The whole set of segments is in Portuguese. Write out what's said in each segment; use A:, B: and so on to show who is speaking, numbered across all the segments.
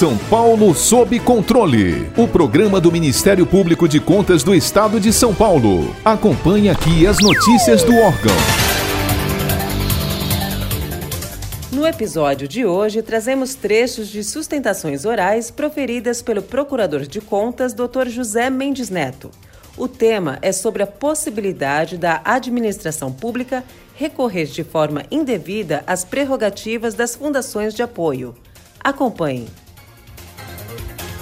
A: São Paulo sob controle. O programa do Ministério Público de Contas do Estado de São Paulo. Acompanhe aqui as notícias do órgão.
B: No episódio de hoje, trazemos trechos de sustentações orais proferidas pelo Procurador de Contas, Dr. José Mendes Neto. O tema é sobre a possibilidade da administração pública recorrer de forma indevida às prerrogativas das fundações de apoio. Acompanhe.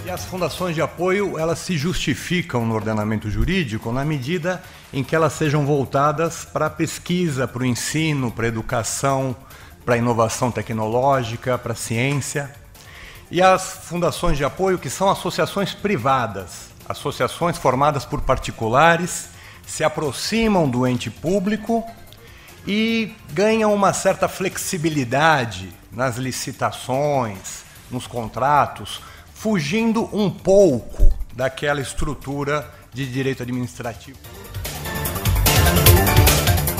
C: E as fundações de apoio, elas se justificam no ordenamento jurídico na medida em que elas sejam voltadas para a pesquisa, para o ensino, para a educação, para a inovação tecnológica, para a ciência. E as fundações de apoio, que são associações privadas, associações formadas por particulares, se aproximam do ente público e ganham uma certa flexibilidade nas licitações, nos contratos, fugindo um pouco daquela estrutura de direito administrativo.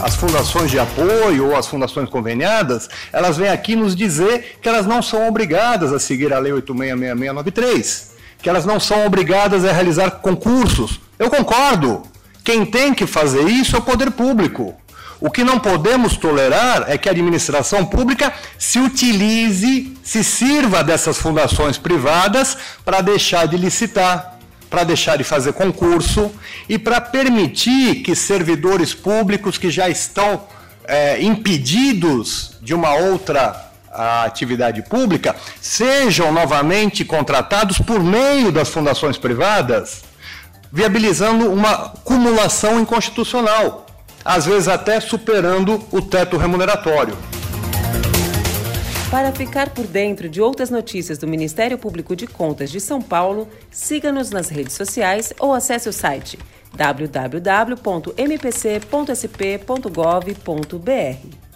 C: As fundações de apoio ou as fundações conveniadas, elas vêm aqui nos dizer que elas não são obrigadas a seguir a Lei 866693, que elas não são obrigadas a realizar concursos. Eu concordo. Quem tem que fazer isso é o poder público. O que não podemos tolerar é que a administração pública se utilize, se sirva dessas fundações privadas para deixar de licitar, para deixar de fazer concurso e para permitir que servidores públicos que já estão é, impedidos de uma outra atividade pública sejam novamente contratados por meio das fundações privadas, viabilizando uma cumulação inconstitucional às vezes até superando o teto remuneratório.
B: Para ficar por dentro de outras notícias do Ministério Público de Contas de São Paulo, siga-nos nas redes sociais ou acesse o site www.mpc.sp.gov.br.